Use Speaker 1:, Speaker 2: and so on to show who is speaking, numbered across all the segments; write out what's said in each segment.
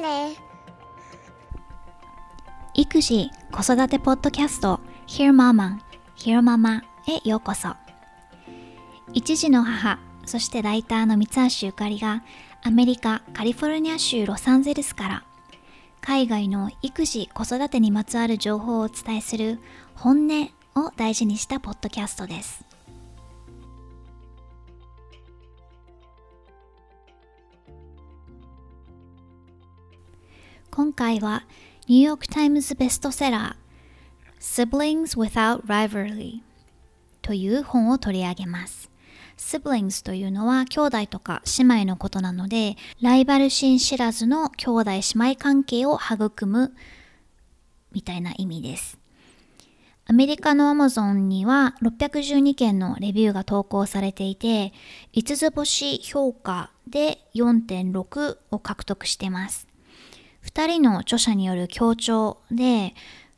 Speaker 1: ね。
Speaker 2: 育児・子育てポッドキャスト Hear Mama Hear Mama へようこそ一児の母そしてライターの三橋ゆかりがアメリカ・カリフォルニア州ロサンゼルスから海外の育児・子育てにまつわる情報をお伝えする本音を大事にしたポッドキャストです今回はニューヨークタイムズベストセラー Siblings Without Rivalry という本を取り上げます。Siblings というのは兄弟とか姉妹のことなので、ライバル心知らずの兄弟姉妹関係を育むみたいな意味です。アメリカの Amazon には612件のレビューが投稿されていて、5つ星評価で4.6を獲得してます。2人の著者による協調で、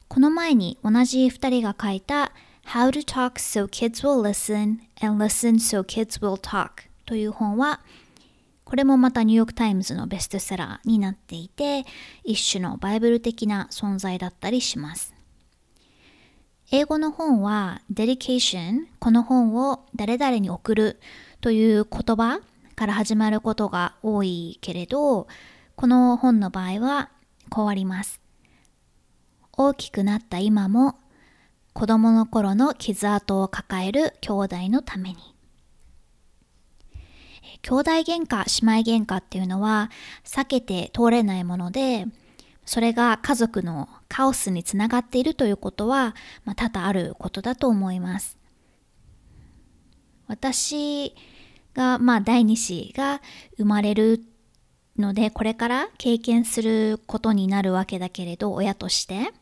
Speaker 2: この前に同じ2人が書いた How to Talk So Kids Will Listen and Listen So Kids Will Talk という本は、これもまたニューヨークタイムズのベストセラーになっていて、一種のバイブル的な存在だったりします。英語の本は Dedication この本を誰々に送るという言葉から始まることが多いけれどこの本の場合はこうあります。大きくなった今も子供の頃の傷跡を抱える兄弟のために。兄弟喧嘩、姉妹喧嘩っていうのは避けて通れないもので、それが家族のカオスにつながっているということは、まあ、多々あることだと思います。私が、まあ、第二子が生まれるのでこれから経験することになるわけだけれど親として。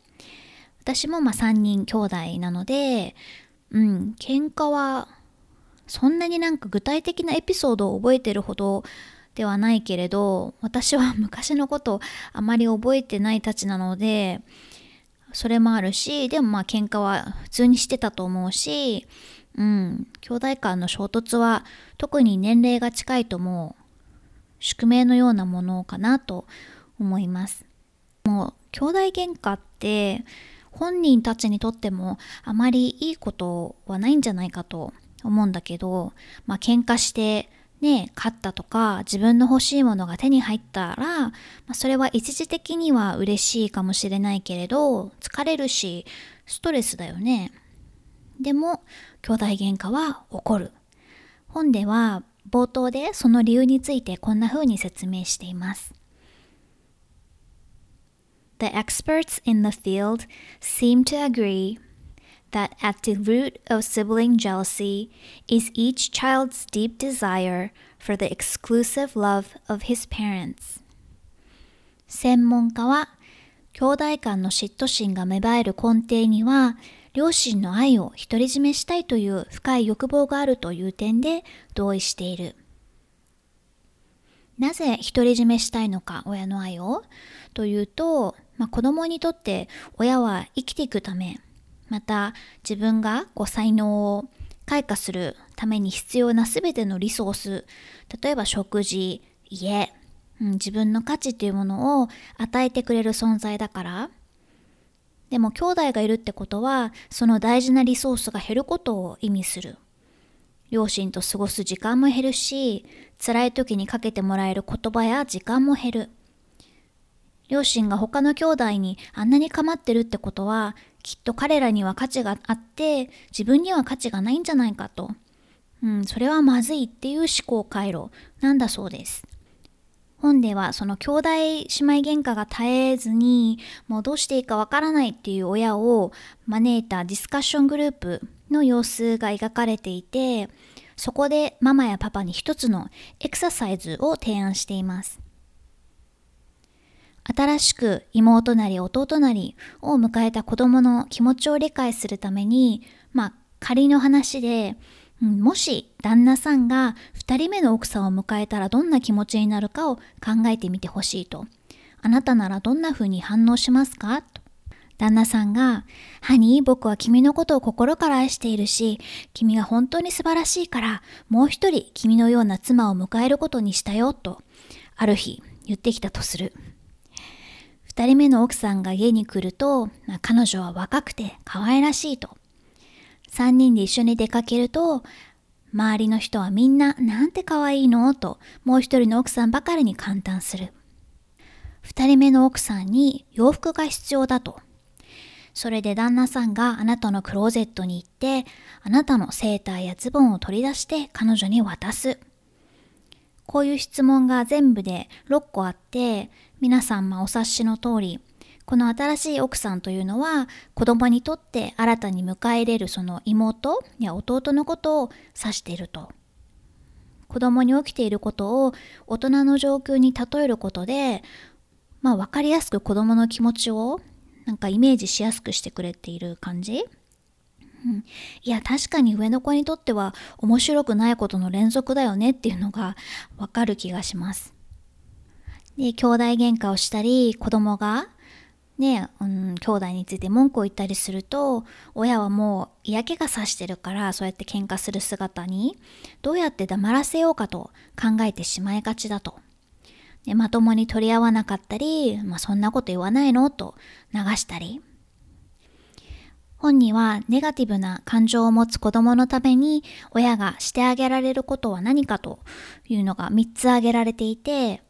Speaker 2: 私もまあ3人兄弟なのでうん喧嘩はそんなになんか具体的なエピソードを覚えてるほどではないけれど私は 昔のことあまり覚えてないたちなのでそれもあるしでもまあ喧嘩は普通にしてたと思うしうん兄弟間の衝突は特に年齢が近いともう宿命のようなものかなと思います。もう兄弟喧嘩って本人たちにとってもあまりいいことはないんじゃないかと思うんだけど、まあ喧嘩してね、勝ったとか自分の欲しいものが手に入ったら、まあ、それは一時的には嬉しいかもしれないけれど疲れるしストレスだよね。でも兄弟喧嘩は起こる。本では冒頭でその理由についてこんな風に説明しています。The experts in the field seem to agree that at the root of sibling jealousy is each child's deep desire for the exclusive love of his parents. 専門家は兄弟間の嫉妬心が芽生える根底には両親の愛を独り占めしたいという深い欲望があるという点で同意している。なぜ独り占めしたいのか、親の愛をというと、まあ、子供にとって親は生きていくため、また自分がこう才能を開花するために必要な全てのリソース、例えば食事、家、うん、自分の価値というものを与えてくれる存在だから、でも兄弟がいるってことは、その大事なリソースが減ることを意味する。両親と過ごす時間も減るし、辛い時にかけてもらえる言葉や時間も減る。両親が他の兄弟にあんなに構ってるってことは、きっと彼らには価値があって、自分には価値がないんじゃないかと。うん、それはまずいっていう思考回路なんだそうです。本ではその兄弟姉妹喧嘩が絶えずにもうどうしていいかわからないっていう親を招いたディスカッショングループの様子が描かれていてそこでママやパパに一つのエクササイズを提案しています。新しく妹なり弟なりを迎えた子供の気持ちを理解するためにまあ仮の話でもし旦那さんが2人目の奥さんを迎えたらどんな気持ちになるかを考えてみてほしいと。あなたならどんな風に反応しますか？と。旦那さんが、ハニー、僕は君のことを心から愛しているし、君が本当に素晴らしいから、もう一人君のような妻を迎えることにしたよ、と、ある日言ってきたとする。2人目の奥さんが家に来ると、まあ、彼女は若くて可愛らしいと。3人で一緒に出かけると、周りの人はみんななんて可愛いの？と、もう一人の奥さんばかりに感嘆する。2人目の奥さんに洋服が必要だと。それで旦那さんがあなたのクローゼットに行って、あなたのセーターやズボンを取り出して彼女に渡す。こういう質問が全部で6個あって、皆さんまお察しの通り、この新しい奥さんというのは子供にとって新たに迎え入れるその妹や弟のことを指していると。子供に起きていることを大人の状況に例えることで、まあ分かりやすく子供の気持ちをなんかイメージしやすくしてくれている感じ、うん、いや確かに上の子にとっては面白くないことの連続だよねっていうのがわかる気がします。で兄弟喧嘩をしたり子供がね、うん、兄弟について文句を言ったりすると親はもう嫌気がさしてるからそうやって喧嘩する姿にどうやって黙らせようかと考えてしまいがちだと。でまともに取り合わなかったり、まあ、そんなこと言わないのと流したり。本にはネガティブな感情を持つ子供のために親がしてあげられることは何かというのが3つ挙げられていて、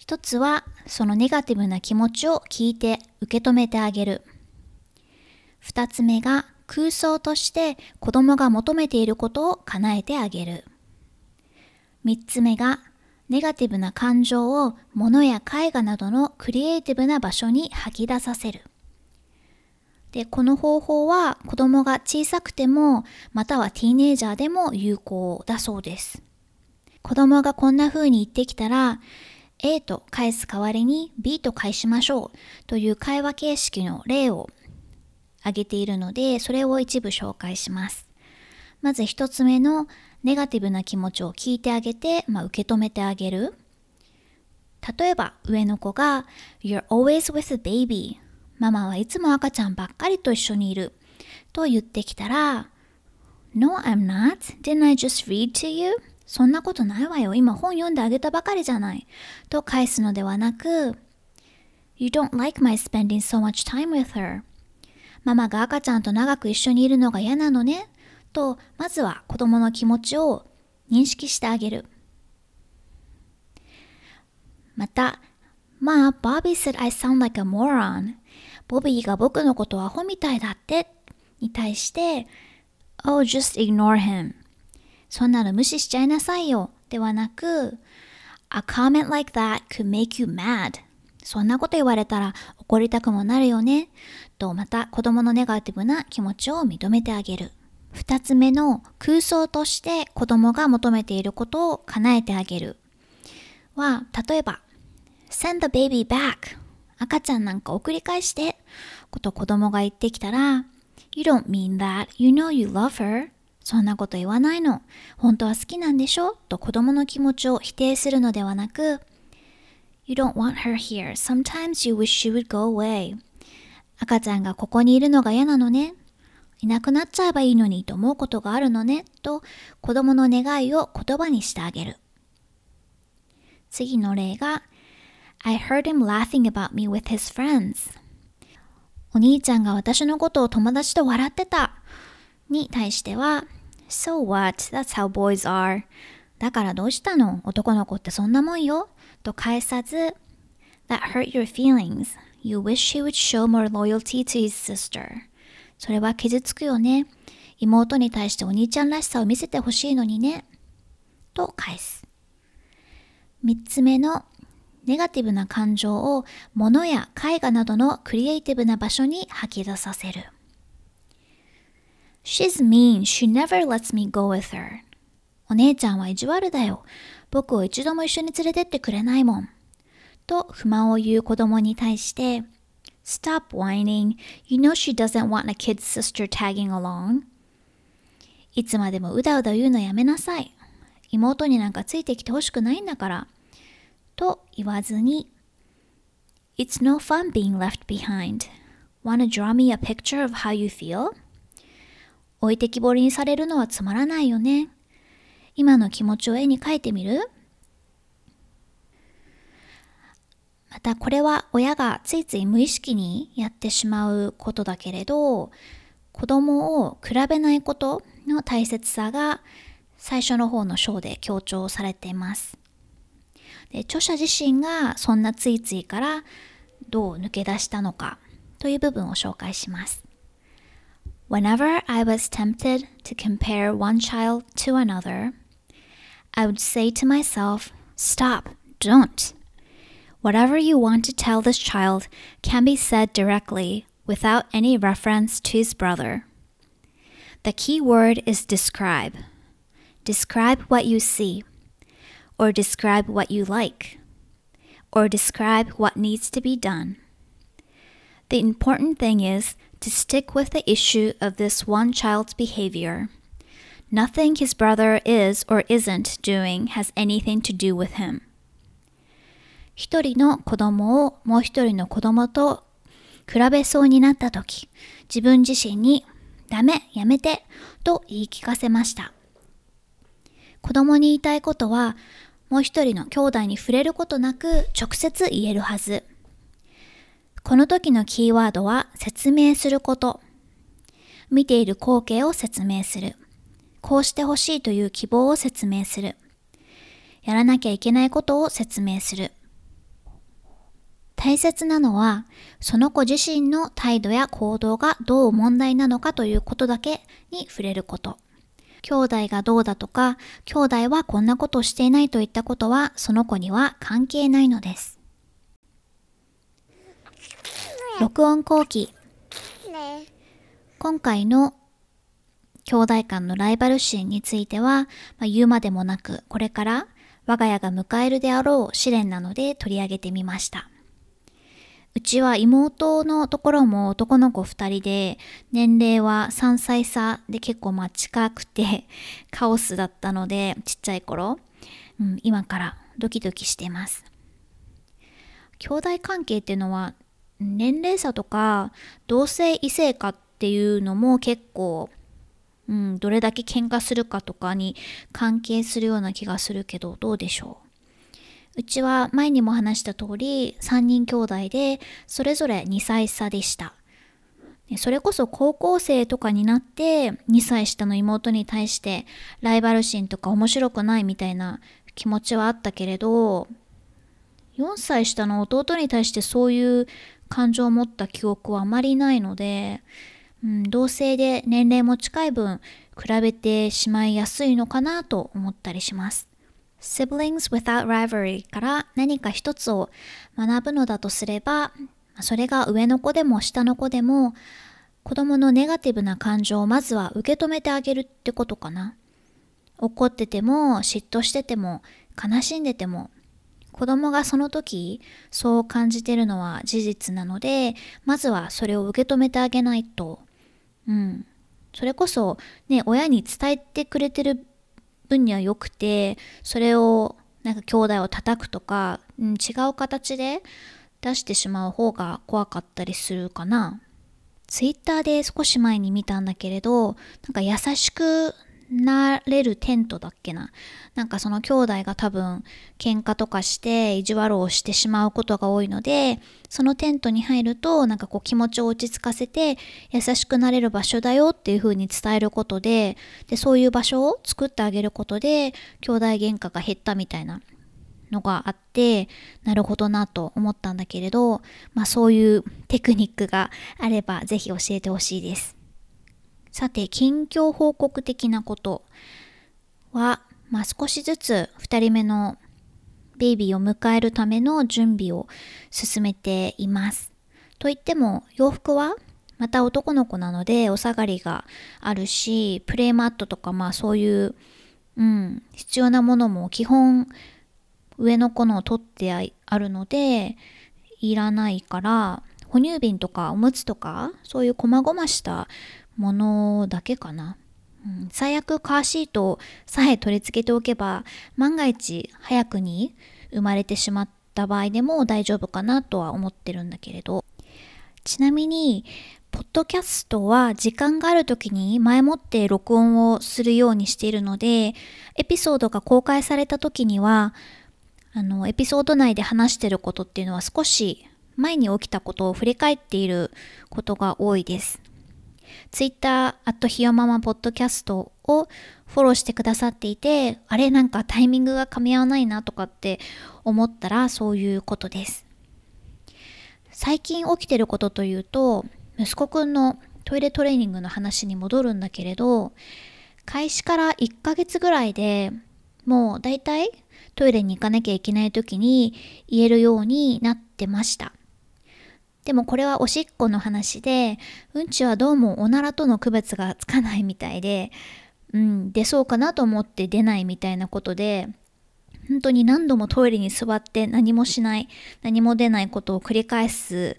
Speaker 2: 1つはそのネガティブな気持ちを聞いて受け止めてあげる。2つ目が空想として子供が求めていることを叶えてあげる。3つ目がネガティブな感情を物や絵画などのクリエイティブな場所に吐き出させる。で、この方法は子供が小さくても、またはティーネイジャーでも有効だそうです。子供がこんな風に言ってきたら、A と返す代わりに B と返しましょうという会話形式の例を挙げているので、それを一部紹介します。まず一つ目のネガティブな気持ちを聞いてあげて、まあ、受け止めてあげる。例えば上の子が You're always with a baby ママはいつも赤ちゃんばっかりと一緒にいると言ってきたら No, I'm not. Didn't I just read to you? そんなことないわよ。今本読んであげたばかりじゃない。と返すのではなく You don't like my spending so much time with her. ママが赤ちゃんと長く一緒にいるのが嫌なのね。と、まずは子供の気持ちを認識してあげる。また、まあ、Bobby said I sound like a moron. ボビーが僕のことはアホみたいだってに対して、Oh, just ignore him. そんなの無視しちゃいなさいよ。ではなく、A comment like that could make you mad. そんなこと言われたら怒りたくもなるよね。とまた子供のネガティブな気持ちを認めてあげる。二つ目の空想として子供が求めていることを叶えてあげるは、例えば、send the baby back 赤ちゃんなんか送り返してこと子供が言ってきたら、you don't mean that, you know you love her そんなこと言わないの。本当は好きなんでしょ？と子供の気持ちを否定するのではなく、You don't want her here. Sometimes you wish she would go away. 赤ちゃんがここにいるのが嫌なのね。いなくなっちゃえばいいのにと思うことがあるのねと子供の願いを言葉にしてあげる。次の例が I heard him laughing about me with his friends. お兄ちゃんが私のことを友達と笑ってたに対しては So what? That's how boys are. だからどうしたの？男の子ってそんなもんよと返さず That hurt your feelings. You wish he would show more loyalty to his sister. それは傷つくよね。妹に対してお兄ちゃんらしさを見せてほしいのにね。と返す。三つ目のネガティブな感情を物や絵画などのクリエイティブな場所に吐き出させる。She's mean. She never lets me go with her. お姉ちゃんは意地悪だよ。僕を一度も一緒に連れてってくれないもん。と不満を言う子供に対して、Stop whining. You know she doesn't want a kid's sister tagging along. いつまでもうだうだ言うのやめなさい。妹になんかついてきてほしくないんだから。と言わずに It's no fun being left behind. Wanna draw me a picture of how you feel? 置いてきぼりにされるのはつまらないよね。今の気持ちを絵に描いてみる？またこれは親がついつい無意識にやってしまうことだけれど子供を比べないことの大切さが最初の方の章で強調されています。で著者自身がそんなついついからどう抜け出したのかという部分を紹介します。Whenever I was tempted to compare one child to another, I would say to myself, Stop, don't. Whatever you want to tell this child can be said directly without any reference to his brother. The key word is describe. Describe what you see, or describe what you like, or describe what needs to be done. The important thing is to stick with the issue of this one child's behavior. Nothing his brother is or isn't doing has anything to do with him. 一人の子供をもう一人の子供と比べそうになった時、自分自身にダメ、やめてと言い聞かせました。子供に言いたいことは、もう一人の兄弟に触れることなく直接言えるはず。この時のキーワードは説明すること。見ている光景を説明する。こうしてほしいという希望を説明する。やらなきゃいけないことを説明する。大切なのは、その子自身の態度や行動がどう問題なのかということだけに触れること。兄弟がどうだとか、兄弟はこんなことをしていないといったことは、その子には関係ないのです。録音後期。今回の兄弟間のライバル心については、まあ、言うまでもなくこれから我が家が迎えるであろう試練なので取り上げてみました。うちは妹のところも男の子2人で年齢は3歳差で結構まあ近くて カオスだったのでちっちゃい頃、うん、今からドキドキしてます。兄弟関係っていうのは年齢差とか同性異性かっていうのも結構、うん、どれだけ喧嘩するかとかに関係するような気がするけどどうでしょう？うちは前にも話した通り3人兄弟でそれぞれ2歳差でした。それこそ高校生とかになって2歳下の妹に対してライバル心とか面白くないみたいな気持ちはあったけれど4歳下の弟に対してそういう感情を持った記憶はあまりないので、うん、同性で年齢も近い分比べてしまいやすいのかなと思ったりします。Siblings without rivalry から何か一つを学ぶのだとすれば、それが上の子でも下の子でも子供のネガティブな感情をまずは受け止めてあげるってことかな。怒ってても嫉妬してても悲しんでても子供がその時そう感じてるのは事実なのでまずはそれを受け止めてあげないとうんそれこそね親に伝えてくれてる分には良くてそれをなんか兄弟を叩くとか、うん、違う形で出してしまう方が怖かったりするかな。ツイッターで少し前に見たんだけれど、なんか優しくなれるテントだっけな。なんかその兄弟が多分喧嘩とかして意地悪をしてしまうことが多いので、そのテントに入るとなんかこう気持ちを落ち着かせて優しくなれる場所だよっていう風に伝えることで、で、そういう場所を作ってあげることで兄弟喧嘩が減ったみたいなのがあってなるほどなと思ったんだけれど、まあそういうテクニックがあればぜひ教えてほしいです。さて、近況報告的なことは、まあ、少しずつ2人目のベイビーを迎えるための準備を進めています。といっても洋服はまた男の子なのでお下がりがあるしプレイマットとかまあそういう、うん、必要なものも基本上の子のを取ってあるのでいらないから哺乳瓶とかおむつとかそういう細々したものだけかな。うん、最悪カーシートさえ取り付けておけば万が一早くに生まれてしまった場合でも大丈夫かなとは思ってるんだけれどちなみにポッドキャストは時間がある時に前もって録音をするようにしているのでエピソードが公開された時にはあの、エピソード内で話してることっていうのは少し前に起きたことを振り返っていることが多いです。Twitter、アットひよままポッドキャストをフォローしてくださっていて、あれなんかタイミングが噛み合わないなとかって思ったらそういうことです。最近起きてることというと、息子くんのトイレトレーニングの話に戻るんだけれど、開始から1ヶ月ぐらいでもうだいたいトイレに行かなきゃいけない時に言えるようになってました。でもこれはおしっこの話で、うんちはどうもおならとの区別がつかないみたいで、うん、出そうかなと思って出ないみたいなことで、本当に何度もトイレに座って何もしない、何も出ないことを繰り返す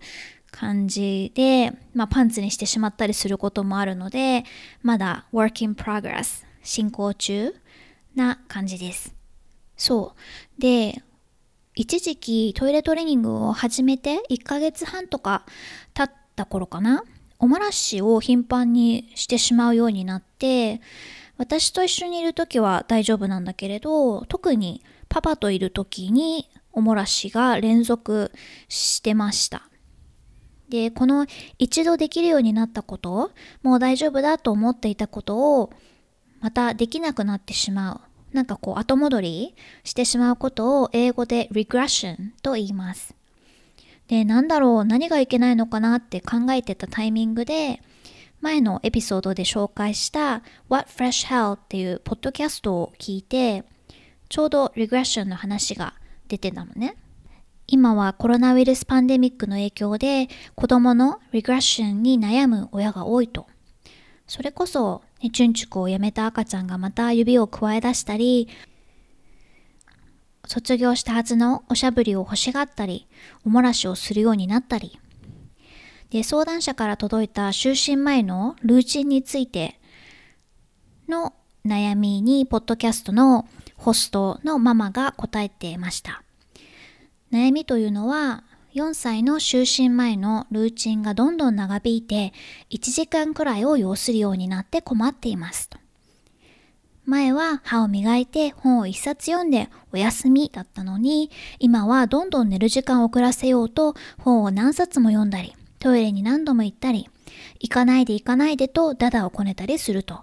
Speaker 2: 感じで、まあ、パンツにしてしまったりすることもあるので、まだ work in progress 進行中な感じです。そう。で、一時期トイレトレーニングを始めて1ヶ月半とか経った頃かな。おもらしを頻繁にしてしまうようになって私と一緒にいる時は大丈夫なんだけれど特にパパといる時におもらしが連続してました。でこの一度できるようになったこともう大丈夫だと思っていたことをまたできなくなってしまう。なんかこう後戻りしてしまうことを英語で regression と言います。で、なんだろう、何がいけないのかなって考えてたタイミングで、前のエピソードで紹介した What Fresh Hell っていうポッドキャストを聞いて、ちょうど regression の話が出てたのね。今はコロナウイルスパンデミックの影響で子供の regression に悩む親が多いと。それこそね、チュンチュクをやめた赤ちゃんがまた指をくわえ出したり、卒業したはずのおしゃぶりを欲しがったり、おもらしをするようになったり、で、相談者から届いた就寝前のルーチンについての悩みに、ポッドキャストのホストのママが答えていました。悩みというのは、4歳の就寝前のルーチンがどんどん長引いて1時間くらいを要するようになって困っています。前は歯を磨いて本を一冊読んでお休みだったのに今はどんどん寝る時間を遅らせようと本を何冊も読んだりトイレに何度も行ったり行かないで行かないでとダダをこねたりすると。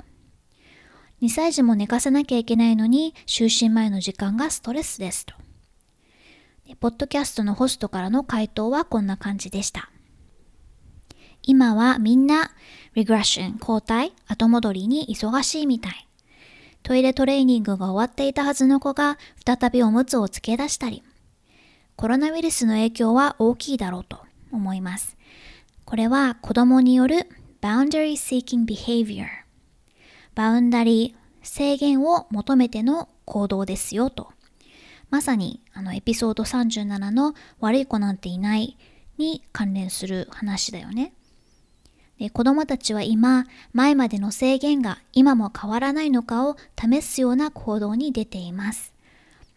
Speaker 2: 2歳児も寝かせなきゃいけないのに就寝前の時間がストレスですと。ポッドキャストのホストからの回答はこんな感じでした。今はみんな regression 交代後戻りに忙しいみたい。トイレトレーニングが終わっていたはずの子が再びおむつをつけ出したり、コロナウイルスの影響は大きいだろうと思います。これは子供による boundary seeking behavior バウンダリー制限を求めての行動ですよとまさにあのエピソード37の悪い子なんていないに関連する話だよね。で子供たちは今、前までの制限が今も変わらないのかを試すような行動に出ています。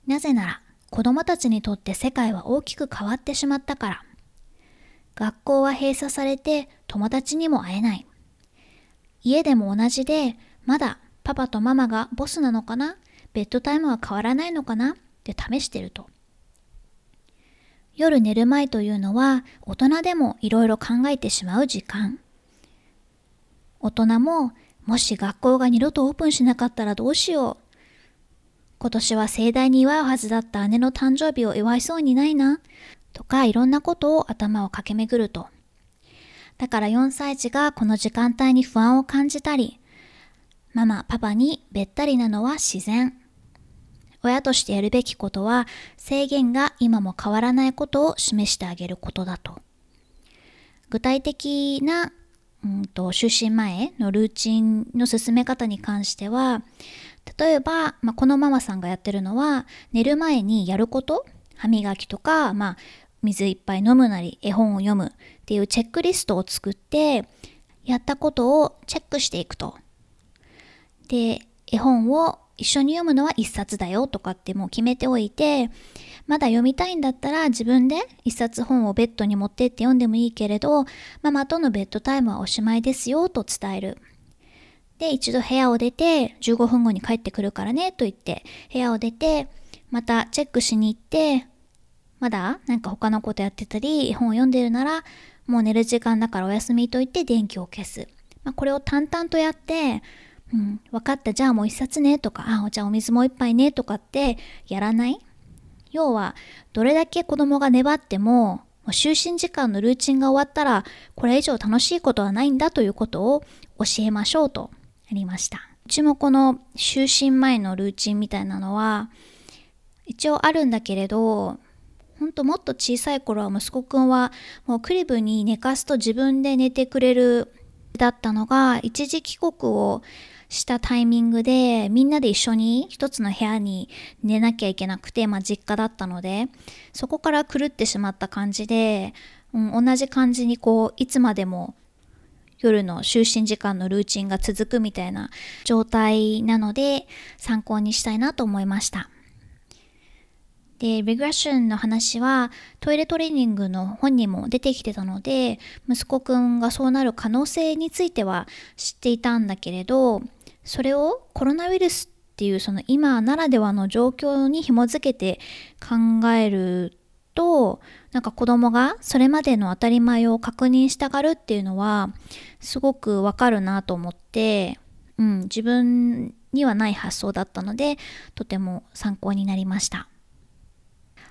Speaker 2: なぜなら、子供たちにとって世界は大きく変わってしまったから。学校は閉鎖されて友達にも会えない。家でも同じで、まだパパとママがボスなのかな？ベッドタイムは変わらないのかな？で試してると。夜寝る前というのは大人でもいろいろ考えてしまう時間。大人ももし学校が二度とオープンしなかったらどうしよう。今年は盛大に祝うはずだった姉の誕生日を祝いそうにないな。とかいろんなことを頭を駆け巡ると。だから4歳児がこの時間帯に不安を感じたり、ママ、パパにべったりなのは自然。親としてやるべきことは制限が今も変わらないことを示してあげることだと。具体的な、うんと、就寝前のルーチンの進め方に関しては、例えば、まあ、このママさんがやってるのは、寝る前にやること、歯磨きとか、まあ、水いっぱい飲むなり、絵本を読むっていうチェックリストを作って、やったことをチェックしていくと。で、絵本を一緒に読むのは一冊だよとかってもう決めておいて、まだ読みたいんだったら自分で一冊本をベッドに持ってって読んでもいいけれど、ママとのベッドタイムはおしまいですよと伝える。で、一度部屋を出て15分後に帰ってくるからねと言って部屋を出て、またチェックしに行ってまだなんか他のことやってたり本を読んでるならもう寝る時間だからお休みといて電気を消す、まあ、これを淡々とやってうん、分かった。じゃあもう一冊ね。とかあじゃあお水もう一杯ね。とかってやらない？要はどれだけ子供が粘ってももう就寝時間のルーチンが終わったらこれ以上楽しいことはないんだということを教えましょうとありました。うちもこの就寝前のルーチンみたいなのは一応あるんだけれどほんともっと小さい頃は息子くんはもうクリブに寝かすと自分で寝てくれるだったのが一時帰国をしたタイミングでみんなで一緒に一つの部屋に寝なきゃいけなくて、まあ、実家だったのでそこから狂ってしまった感じで、うん、同じ感じにこういつまでも夜の就寝時間のルーチンが続くみたいな状態なので参考にしたいなと思いました。で、レグレッションの話はトイレトレーニングの本にも出てきてたので、息子くんがそうなる可能性については知っていたんだけれど、それをコロナウイルスっていうその今ならではの状況に紐づけて考えるとなんか子供がそれまでの当たり前を確認したがるっていうのはすごくわかるなと思って、うん、自分にはない発想だったのでとても参考になりました。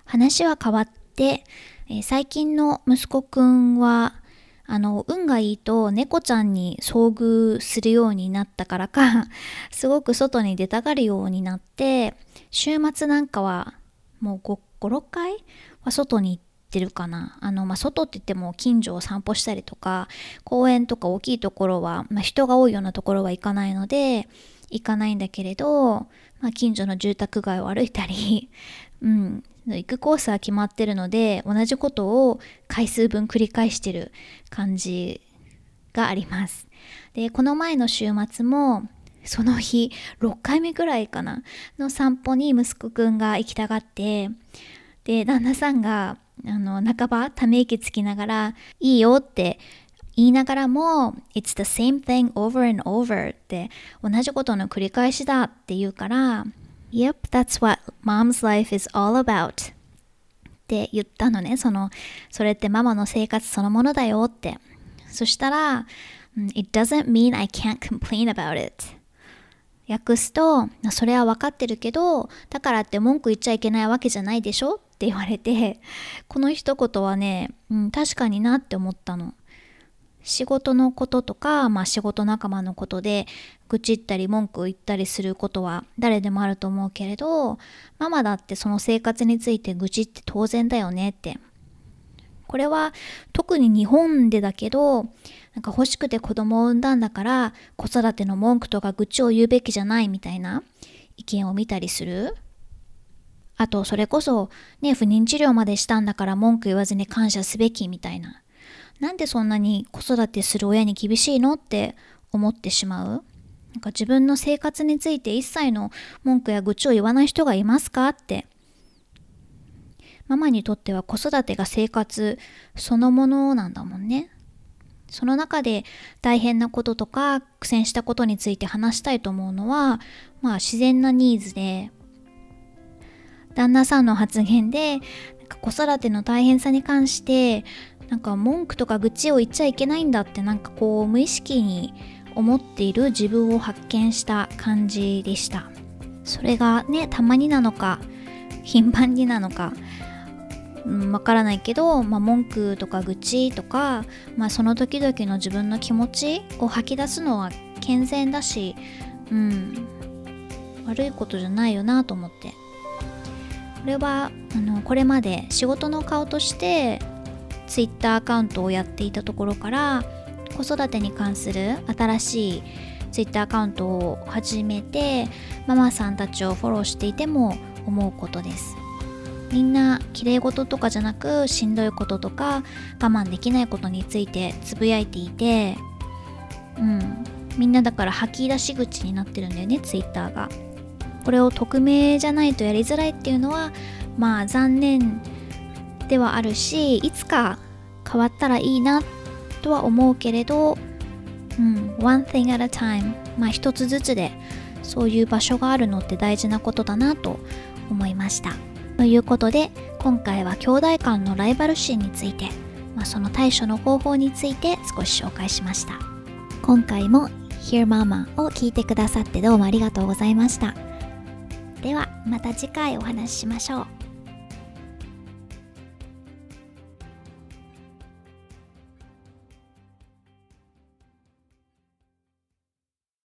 Speaker 2: 話は変わって、えー、最近の息子くんはあの、運がいいと猫ちゃんに遭遇するようになったからか、すごく外に出たがるようになって、週末なんかはもう56回は外に行ってるかな。あの、まあ、外って言っても近所を散歩したりとか、公園とか大きいところは、まあ、人が多いようなところは行かないので、行かないんだけれど、まあ、近所の住宅街を歩いたり、うん、行くコースは決まってるので同じことを回数分繰り返してる感じがあります。でこの前の週末もその日6回目ぐらいかなの散歩に息子くんが行きたがってで旦那さんがあの半ばため息つきながら「いいよ」って言いながらも「It's the same thing over and over」って同じことの繰り返しだって言うから Yep, that's what mom's life is all about. って言ったのね。その、それってママの生活そのものだよって。そしたら、It doesn't mean I can't complain about it. 訳すと、それは分かってるけど、だからって文句言っちゃいけないわけじゃないでしょ？って言われて、この一言はね、うん、確かになって思ったの。仕事のこととか、まあ、仕事仲間のことで愚痴ったり文句言ったりすることは誰でもあると思うけれどママだってその生活について愚痴って当然だよねって。これは特に日本でだけどなんか欲しくて子供を産んだんだから子育ての文句とか愚痴を言うべきじゃないみたいな意見を見たりする。あとそれこそね不妊治療までしたんだから文句言わずに感謝すべきみたいな。なんでそんなに子育てする親に厳しいのって思ってしまう？なんか自分の生活について一切の文句や愚痴を言わない人がいますかって。ママにとっては子育てが生活そのものなんだもんね。その中で大変なこととか苦戦したことについて話したいと思うのはまあ自然なニーズで旦那さんの発言で子育ての大変さに関してなんか文句とか愚痴を言っちゃいけないんだってなんかこう無意識に思っている自分を発見した感じでした。それがねたまになのか頻繁になのかわ、うん、からないけど、まあ、文句とか愚痴とか、まあ、その時々の自分の気持ちを吐き出すのは健全だし、うん、悪いことじゃないよなと思って。これはあのこれまで仕事の顔としてツイッターアカウントをやっていたところから子育てに関する新しいツイッターアカウントを始めてママさんたちをフォローしていても思うことです。みんな綺麗事とかじゃなくしんどいこととか我慢できないことについてつぶやいていてうん。みんなだから吐き出し口になってるんだよねツイッターが。これを匿名じゃないとやりづらいっていうのはまあ残念ではあるしいつか変わったらいいなとは思うけれど、うん、one thing at a time まあ一つずつでそういう場所があるのって大事なことだなと思いました。ということで今回は兄弟間のライバル心について、まあ、その対処の方法について少し紹介しました。今回も Hear Mama を聞いてくださってどうもありがとうございました。ではまた次回お話ししましょう。